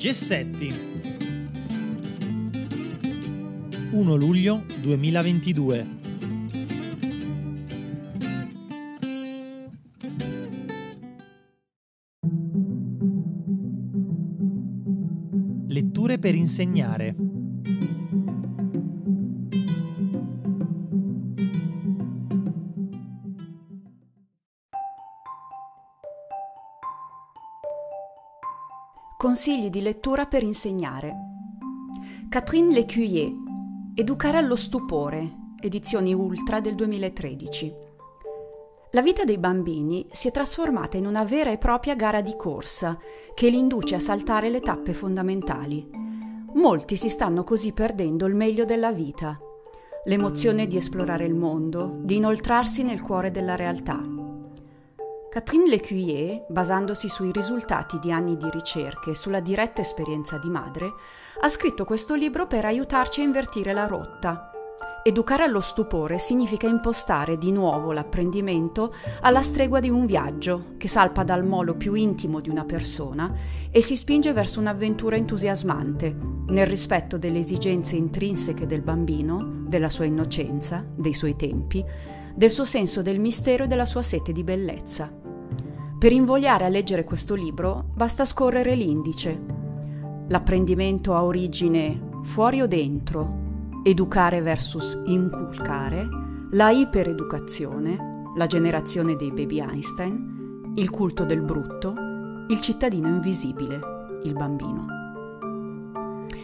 Gessetti. 1 luglio 2022 Letture per insegnare Consigli di lettura per insegnare. Catherine Lecuyer, Educare allo stupore, edizioni Ultra del 2013. La vita dei bambini si è trasformata in una vera e propria gara di corsa che li induce a saltare le tappe fondamentali. Molti si stanno così perdendo il meglio della vita, l'emozione di esplorare il mondo, di inoltrarsi nel cuore della realtà. Catherine Lecuyer, basandosi sui risultati di anni di ricerche e sulla diretta esperienza di madre, ha scritto questo libro per aiutarci a invertire la rotta. Educare allo stupore significa impostare di nuovo l'apprendimento alla stregua di un viaggio che salpa dal molo più intimo di una persona e si spinge verso un'avventura entusiasmante, nel rispetto delle esigenze intrinseche del bambino, della sua innocenza, dei suoi tempi, del suo senso del mistero e della sua sete di bellezza. Per invogliare a leggere questo libro basta scorrere l'indice. L'apprendimento ha origine fuori o dentro, educare versus inculcare, la ipereducazione, la generazione dei baby Einstein, il culto del brutto, il cittadino invisibile, il bambino.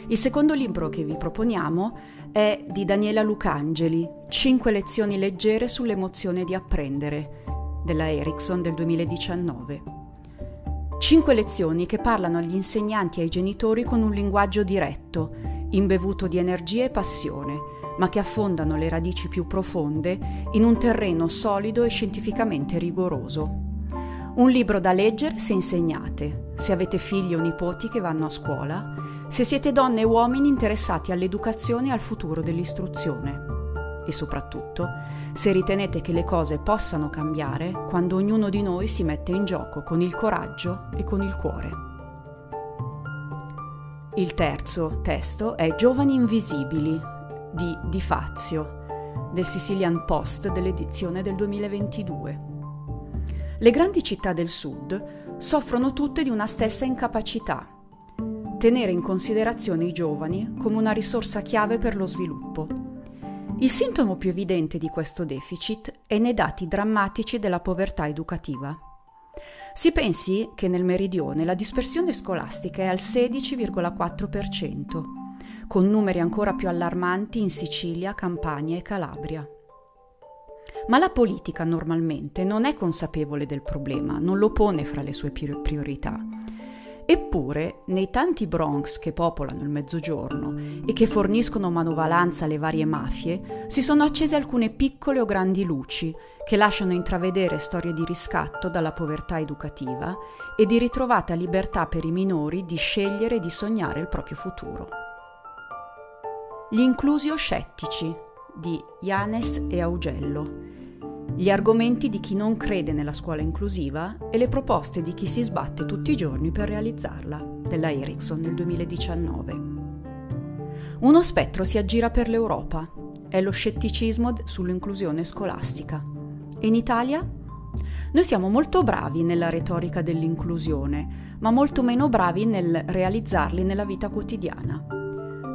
Il secondo libro che vi proponiamo è di Daniela Lucangeli, Cinque lezioni leggere sull'emozione di apprendere, della Ericsson del 2019. Cinque lezioni che parlano agli insegnanti e ai genitori con un linguaggio diretto, imbevuto di energia e passione, ma che affondano le radici più profonde in un terreno solido e scientificamente rigoroso. Un libro da leggere se insegnate, se avete figli o nipoti che vanno a scuola, se siete donne e uomini interessati all'educazione e al futuro dell'istruzione e soprattutto se ritenete che le cose possano cambiare quando ognuno di noi si mette in gioco con il coraggio e con il cuore. Il terzo testo è Giovani Invisibili di Di Fazio, del Sicilian Post dell'edizione del 2022. Le grandi città del sud soffrono tutte di una stessa incapacità, tenere in considerazione i giovani come una risorsa chiave per lo sviluppo il sintomo più evidente di questo deficit è nei dati drammatici della povertà educativa. Si pensi che nel meridione la dispersione scolastica è al 16,4%, con numeri ancora più allarmanti in Sicilia, Campania e Calabria. Ma la politica normalmente non è consapevole del problema, non lo pone fra le sue priorità Eppure, nei tanti Bronx che popolano il mezzogiorno e che forniscono manovalanza alle varie mafie, si sono accese alcune piccole o grandi luci che lasciano intravedere storie di riscatto dalla povertà educativa e di ritrovata libertà per i minori di scegliere e di sognare il proprio futuro. Gli inclusio scettici di Janes e Augello gli argomenti di chi non crede nella scuola inclusiva e le proposte di chi si sbatte tutti i giorni per realizzarla, della Ericsson nel 2019. Uno spettro si aggira per l'Europa, è lo scetticismo sull'inclusione scolastica. E in Italia? Noi siamo molto bravi nella retorica dell'inclusione, ma molto meno bravi nel realizzarli nella vita quotidiana.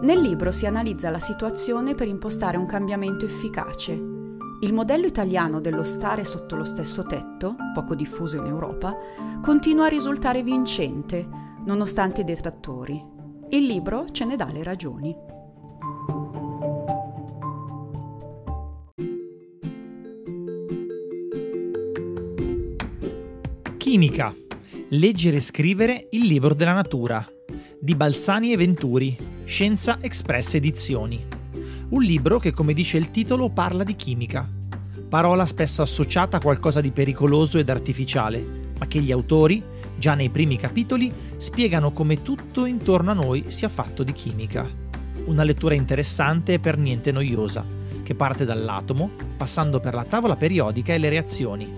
Nel libro si analizza la situazione per impostare un cambiamento efficace il modello italiano dello stare sotto lo stesso tetto, poco diffuso in Europa, continua a risultare vincente, nonostante i detrattori. Il libro ce ne dà le ragioni. Chimica. Leggere e scrivere il libro della natura di Balzani e Venturi, Scienza Express Edizioni un libro che, come dice il titolo, parla di chimica, parola spesso associata a qualcosa di pericoloso ed artificiale, ma che gli autori, già nei primi capitoli, spiegano come tutto intorno a noi sia fatto di chimica. Una lettura interessante e per niente noiosa, che parte dall'atomo, passando per la tavola periodica e le reazioni.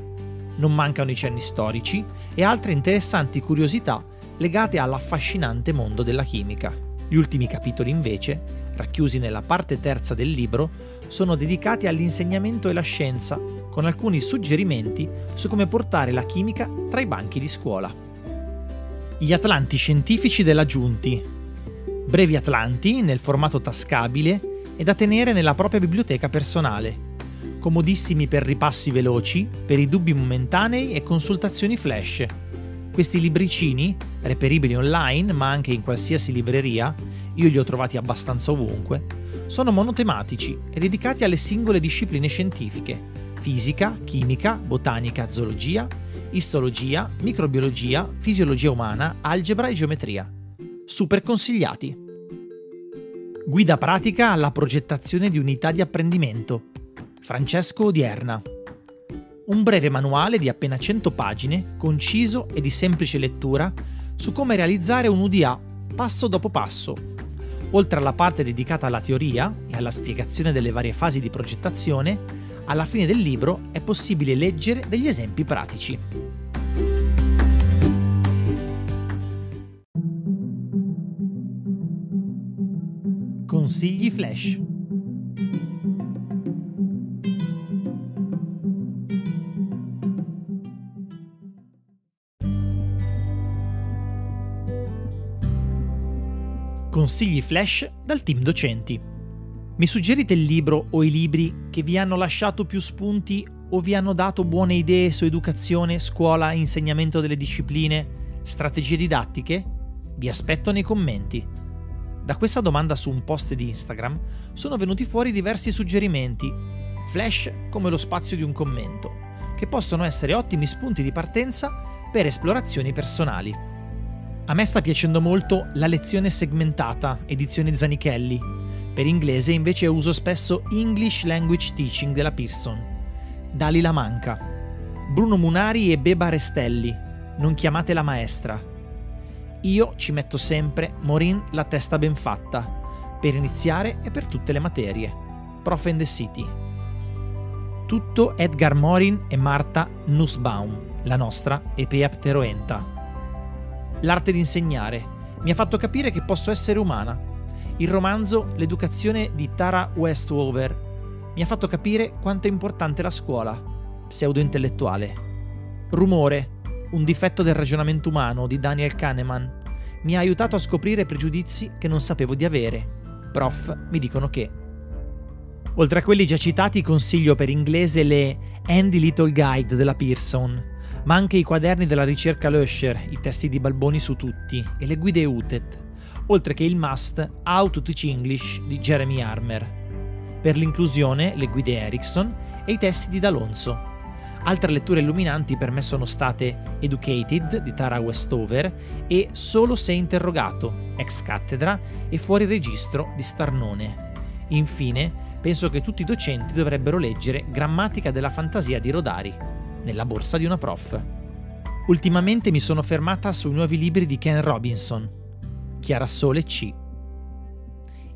Non mancano i cenni storici e altre interessanti curiosità legate all'affascinante mondo della chimica. Gli ultimi capitoli invece, racchiusi nella parte terza del libro, sono dedicati all'insegnamento e la scienza, con alcuni suggerimenti su come portare la chimica tra i banchi di scuola. Gli Atlanti scientifici della Giunti. Brevi Atlanti nel formato tascabile e da tenere nella propria biblioteca personale. Comodissimi per ripassi veloci, per i dubbi momentanei e consultazioni flash. Questi libricini, reperibili online ma anche in qualsiasi libreria, io li ho trovati abbastanza ovunque, sono monotematici e dedicati alle singole discipline scientifiche, fisica, chimica, botanica, zoologia, istologia, microbiologia, fisiologia umana, algebra e geometria. Super consigliati. Guida pratica alla progettazione di unità di apprendimento. Francesco Odierna. Un breve manuale di appena 100 pagine, conciso e di semplice lettura, su come realizzare un UDA passo dopo passo, Oltre alla parte dedicata alla teoria e alla spiegazione delle varie fasi di progettazione, alla fine del libro è possibile leggere degli esempi pratici. Consigli flash Consigli flash dal team docenti. Mi suggerite il libro o i libri che vi hanno lasciato più spunti o vi hanno dato buone idee su educazione, scuola, insegnamento delle discipline, strategie didattiche? Vi aspetto nei commenti. Da questa domanda su un post di Instagram sono venuti fuori diversi suggerimenti, flash come lo spazio di un commento, che possono essere ottimi spunti di partenza per esplorazioni personali. A me sta piacendo molto la lezione segmentata, edizione Zanichelli. Per inglese invece uso spesso English Language Teaching della Pearson. Dalila Manca. Bruno Munari e Beba Restelli. Non chiamate la maestra. Io ci metto sempre Morin la testa ben fatta, per iniziare e per tutte le materie. Prof in the City. Tutto Edgar Morin e Marta Nussbaum, la nostra Epeapteroenta. L'arte di insegnare mi ha fatto capire che posso essere umana. Il romanzo L'educazione di Tara Westover mi ha fatto capire quanto è importante la scuola, pseudo-intellettuale. Rumore, un difetto del ragionamento umano di Daniel Kahneman, mi ha aiutato a scoprire pregiudizi che non sapevo di avere. Prof mi dicono che. Oltre a quelli già citati consiglio per inglese le Handy Little Guide della Pearson, ma anche i quaderni della ricerca Löscher, i testi di Balboni su tutti e le guide UTET, oltre che il must How to Teach English di Jeremy Armer. Per l'inclusione, le guide Erickson e i testi di D'Alonso. Altre letture illuminanti per me sono state Educated di Tara Westover e Solo se interrogato, ex cattedra e fuori registro di Starnone. Infine, penso che tutti i docenti dovrebbero leggere Grammatica della fantasia di Rodari nella borsa di una prof. Ultimamente mi sono fermata sui nuovi libri di Ken Robinson, Chiarasole C.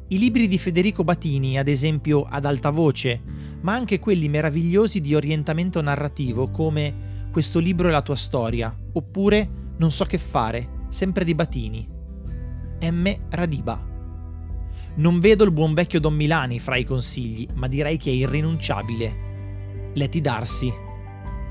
I libri di Federico Batini, ad esempio ad alta voce, ma anche quelli meravigliosi di orientamento narrativo come Questo libro è la tua storia, oppure Non so che fare, sempre di Batini. M. Radiba. Non vedo il buon vecchio Don Milani fra i consigli, ma direi che è irrinunciabile. Letty Darsi,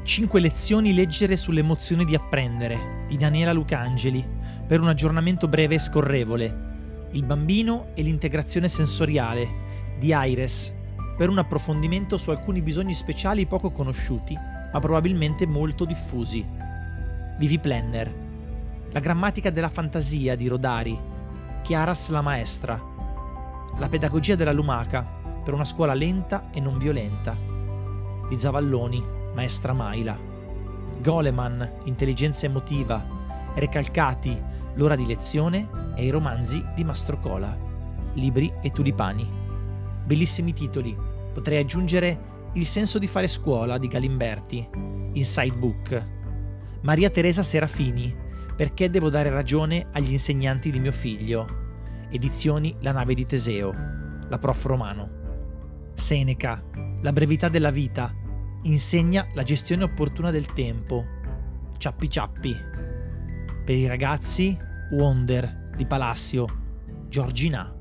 5 lezioni leggere sull'emozione di apprendere di Daniela Lucangeli per un aggiornamento breve e scorrevole. Il bambino e l'integrazione sensoriale di Aires per un approfondimento su alcuni bisogni speciali poco conosciuti ma probabilmente molto diffusi. Vivi Planner. La grammatica della fantasia di Rodari. Chiaras la maestra. La pedagogia della lumaca per una scuola lenta e non violenta. Di Zavalloni Maestra Maila. Goleman, Intelligenza emotiva, Recalcati, L'ora di lezione e i romanzi di Mastro Cola. Libri e tulipani. Bellissimi titoli. Potrei aggiungere Il senso di fare scuola di Galimberti, Inside Book. Maria Teresa Serafini, Perché devo dare ragione agli insegnanti di mio figlio. Edizioni La nave di Teseo, la prof romano. Seneca, La brevità della vita, insegna la gestione opportuna del tempo. Ciappi ciappi. Per i ragazzi, Wonder di Palacio, Giorgina.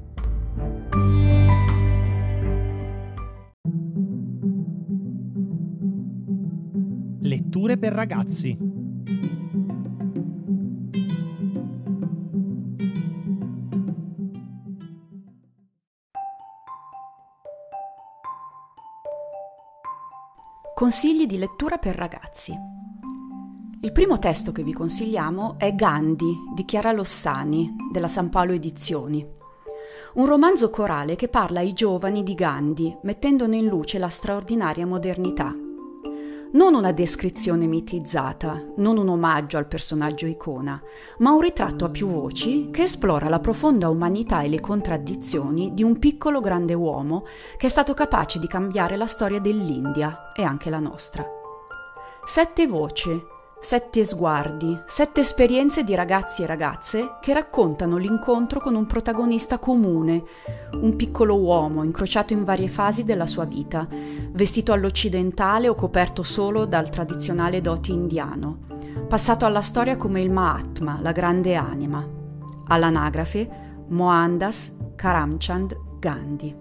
Letture per ragazzi. Consigli di lettura per ragazzi. Il primo testo che vi consigliamo è Gandhi di Chiara Lossani della San Paolo Edizioni. Un romanzo corale che parla ai giovani di Gandhi, mettendone in luce la straordinaria modernità non una descrizione mitizzata, non un omaggio al personaggio icona, ma un ritratto a più voci che esplora la profonda umanità e le contraddizioni di un piccolo grande uomo che è stato capace di cambiare la storia dell'India e anche la nostra. Sette voci, Sette sguardi, sette esperienze di ragazzi e ragazze che raccontano l'incontro con un protagonista comune, un piccolo uomo incrociato in varie fasi della sua vita, vestito all'occidentale o coperto solo dal tradizionale doti indiano, passato alla storia come il Mahatma, la grande anima. All'anagrafe Mohandas Karamchand Gandhi.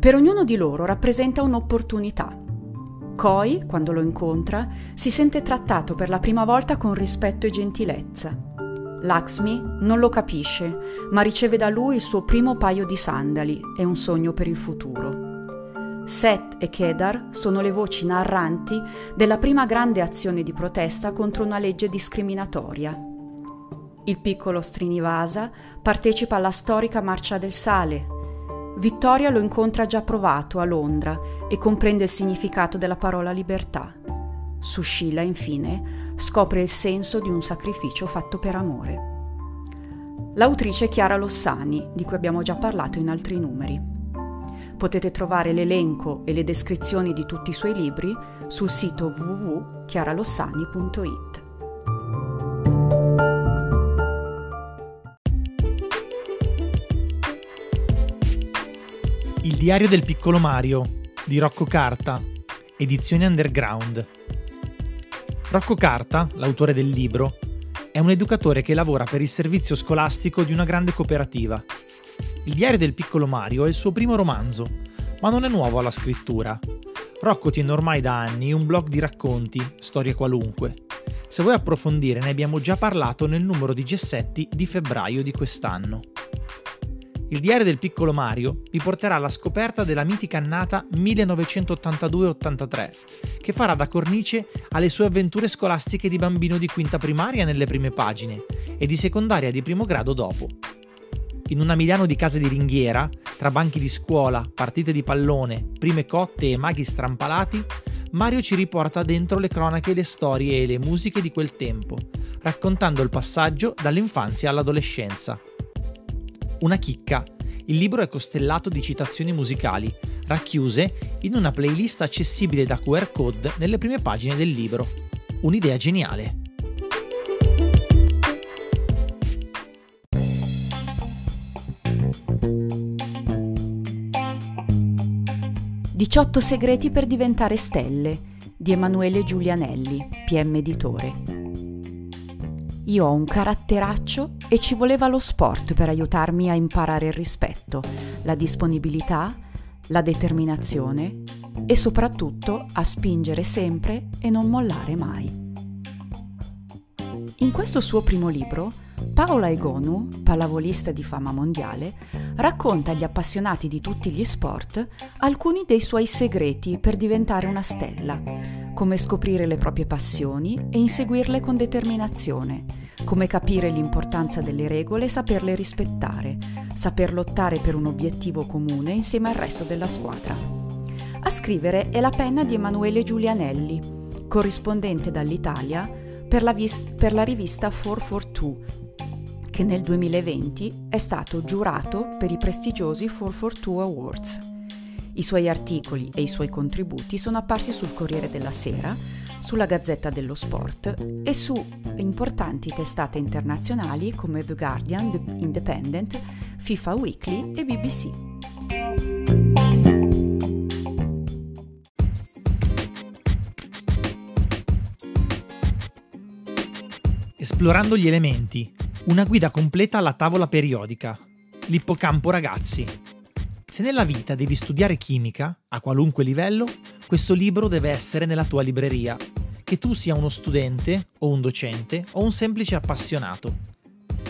Per ognuno di loro rappresenta un'opportunità Koi, quando lo incontra, si sente trattato per la prima volta con rispetto e gentilezza. Lakshmi non lo capisce, ma riceve da lui il suo primo paio di sandali e un sogno per il futuro. Seth e Kedar sono le voci narranti della prima grande azione di protesta contro una legge discriminatoria. Il piccolo Srinivasa partecipa alla storica Marcia del Sale, Vittoria lo incontra già provato a Londra e comprende il significato della parola libertà. Sushila, infine, scopre il senso di un sacrificio fatto per amore. L'autrice è Chiara Lossani, di cui abbiamo già parlato in altri numeri. Potete trovare l'elenco e le descrizioni di tutti i suoi libri sul sito www.chiaralossani.it. diario del piccolo Mario di Rocco Carta, edizione underground. Rocco Carta, l'autore del libro, è un educatore che lavora per il servizio scolastico di una grande cooperativa. Il diario del piccolo Mario è il suo primo romanzo, ma non è nuovo alla scrittura. Rocco tiene ormai da anni un blog di racconti, storie qualunque. Se vuoi approfondire ne abbiamo già parlato nel numero di Gessetti di febbraio di quest'anno. Il diario del piccolo Mario vi porterà alla scoperta della mitica annata 1982-83, che farà da cornice alle sue avventure scolastiche di bambino di quinta primaria nelle prime pagine e di secondaria di primo grado dopo. In una Milano di case di ringhiera, tra banchi di scuola, partite di pallone, prime cotte e maghi strampalati, Mario ci riporta dentro le cronache, le storie e le musiche di quel tempo, raccontando il passaggio dall'infanzia all'adolescenza una chicca. Il libro è costellato di citazioni musicali, racchiuse in una playlist accessibile da QR code nelle prime pagine del libro. Un'idea geniale. «18 segreti per diventare stelle» di Emanuele Giulianelli, PM Editore. Io ho un caratteraccio e ci voleva lo sport per aiutarmi a imparare il rispetto, la disponibilità, la determinazione e soprattutto a spingere sempre e non mollare mai. In questo suo primo libro, Paola Egonu, pallavolista di fama mondiale, racconta agli appassionati di tutti gli sport alcuni dei suoi segreti per diventare una stella, come scoprire le proprie passioni e inseguirle con determinazione, come capire l'importanza delle regole e saperle rispettare, saper lottare per un obiettivo comune insieme al resto della squadra. A scrivere è la penna di Emanuele Giulianelli, corrispondente dall'Italia per la, vis- per la rivista 442, che nel 2020 è stato giurato per i prestigiosi 442 Awards. I suoi articoli e i suoi contributi sono apparsi sul Corriere della Sera, sulla Gazzetta dello Sport e su importanti testate internazionali come The Guardian, The Independent, FIFA Weekly e BBC. Esplorando gli elementi, una guida completa alla tavola periodica. L'ippocampo ragazzi. Se nella vita devi studiare chimica, a qualunque livello, questo libro deve essere nella tua libreria, che tu sia uno studente o un docente o un semplice appassionato.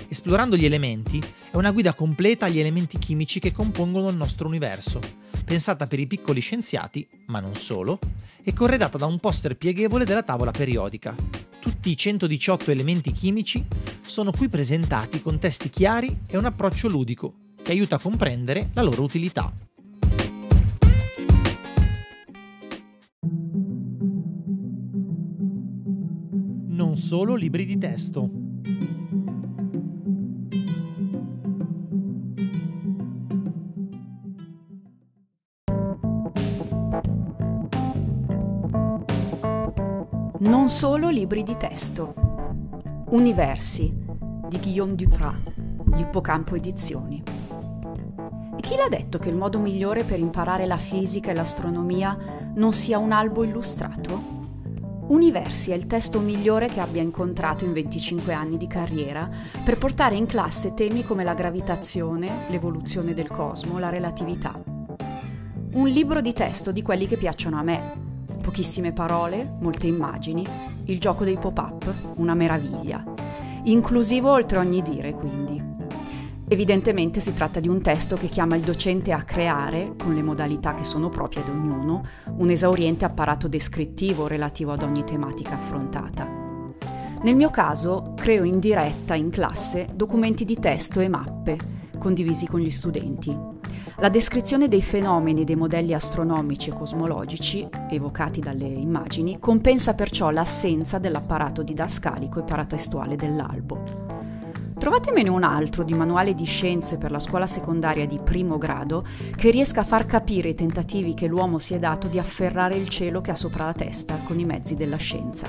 Esplorando gli elementi è una guida completa agli elementi chimici che compongono il nostro universo, pensata per i piccoli scienziati, ma non solo, e corredata da un poster pieghevole della tavola periodica. Tutti i 118 elementi chimici sono qui presentati con testi chiari e un approccio ludico che aiuta a comprendere la loro utilità. Solo libri di testo. Non solo libri di testo. Universi di Guillaume Duprat, l'Ippocampo Edizioni. E chi l'ha detto che il modo migliore per imparare la fisica e l'astronomia non sia un albo illustrato? Universi è il testo migliore che abbia incontrato in 25 anni di carriera per portare in classe temi come la gravitazione, l'evoluzione del cosmo, la relatività. Un libro di testo di quelli che piacciono a me, Pochissime parole, molte immagini, il gioco dei pop-up, una meraviglia. Inclusivo oltre ogni dire, quindi. Evidentemente si tratta di un testo che chiama il docente a creare, con le modalità che sono proprie ad ognuno, un esauriente apparato descrittivo relativo ad ogni tematica affrontata. Nel mio caso creo in diretta in classe documenti di testo e mappe condivisi con gli studenti. La descrizione dei fenomeni e dei modelli astronomici e cosmologici, evocati dalle immagini, compensa perciò l'assenza dell'apparato didascalico e paratestuale dell'albo. Trovatemene un altro di manuale di scienze per la scuola secondaria di primo grado che riesca a far capire i tentativi che l'uomo si è dato di afferrare il cielo che ha sopra la testa con i mezzi della scienza.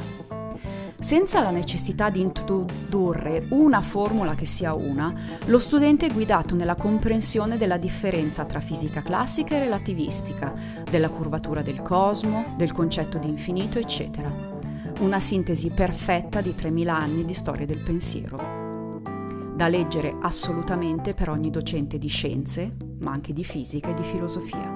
Senza la necessità di introdurre una formula che sia una, lo studente è guidato nella comprensione della differenza tra fisica classica e relativistica, della curvatura del cosmo, del concetto di infinito, eccetera. Una sintesi perfetta di 3000 anni di storia del pensiero. Da leggere assolutamente per ogni docente di scienze, ma anche di fisica e di filosofia.